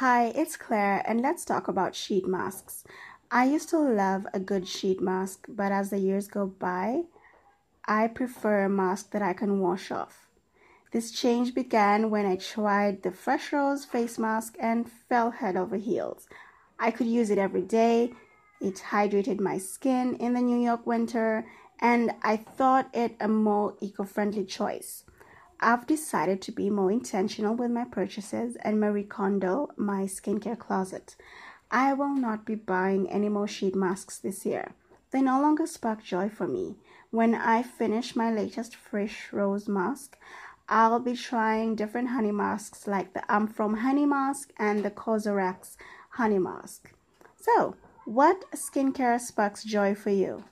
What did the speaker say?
Hi, it's Claire, and let's talk about sheet masks. I used to love a good sheet mask, but as the years go by, I prefer a mask that I can wash off. This change began when I tried the Fresh Rose face mask and fell head over heels. I could use it every day. It hydrated my skin in the New York winter, and I thought it a more eco friendly choice. I've decided to be more intentional with my purchases and Marie Kondo my skincare closet. I will not be buying any more sheet masks this year. They no longer spark joy for me. When I finish my latest Fresh Rose mask, I'll be trying different honey masks like the I'm From Honey mask and the Cosrx honey mask. So, what skincare sparks joy for you?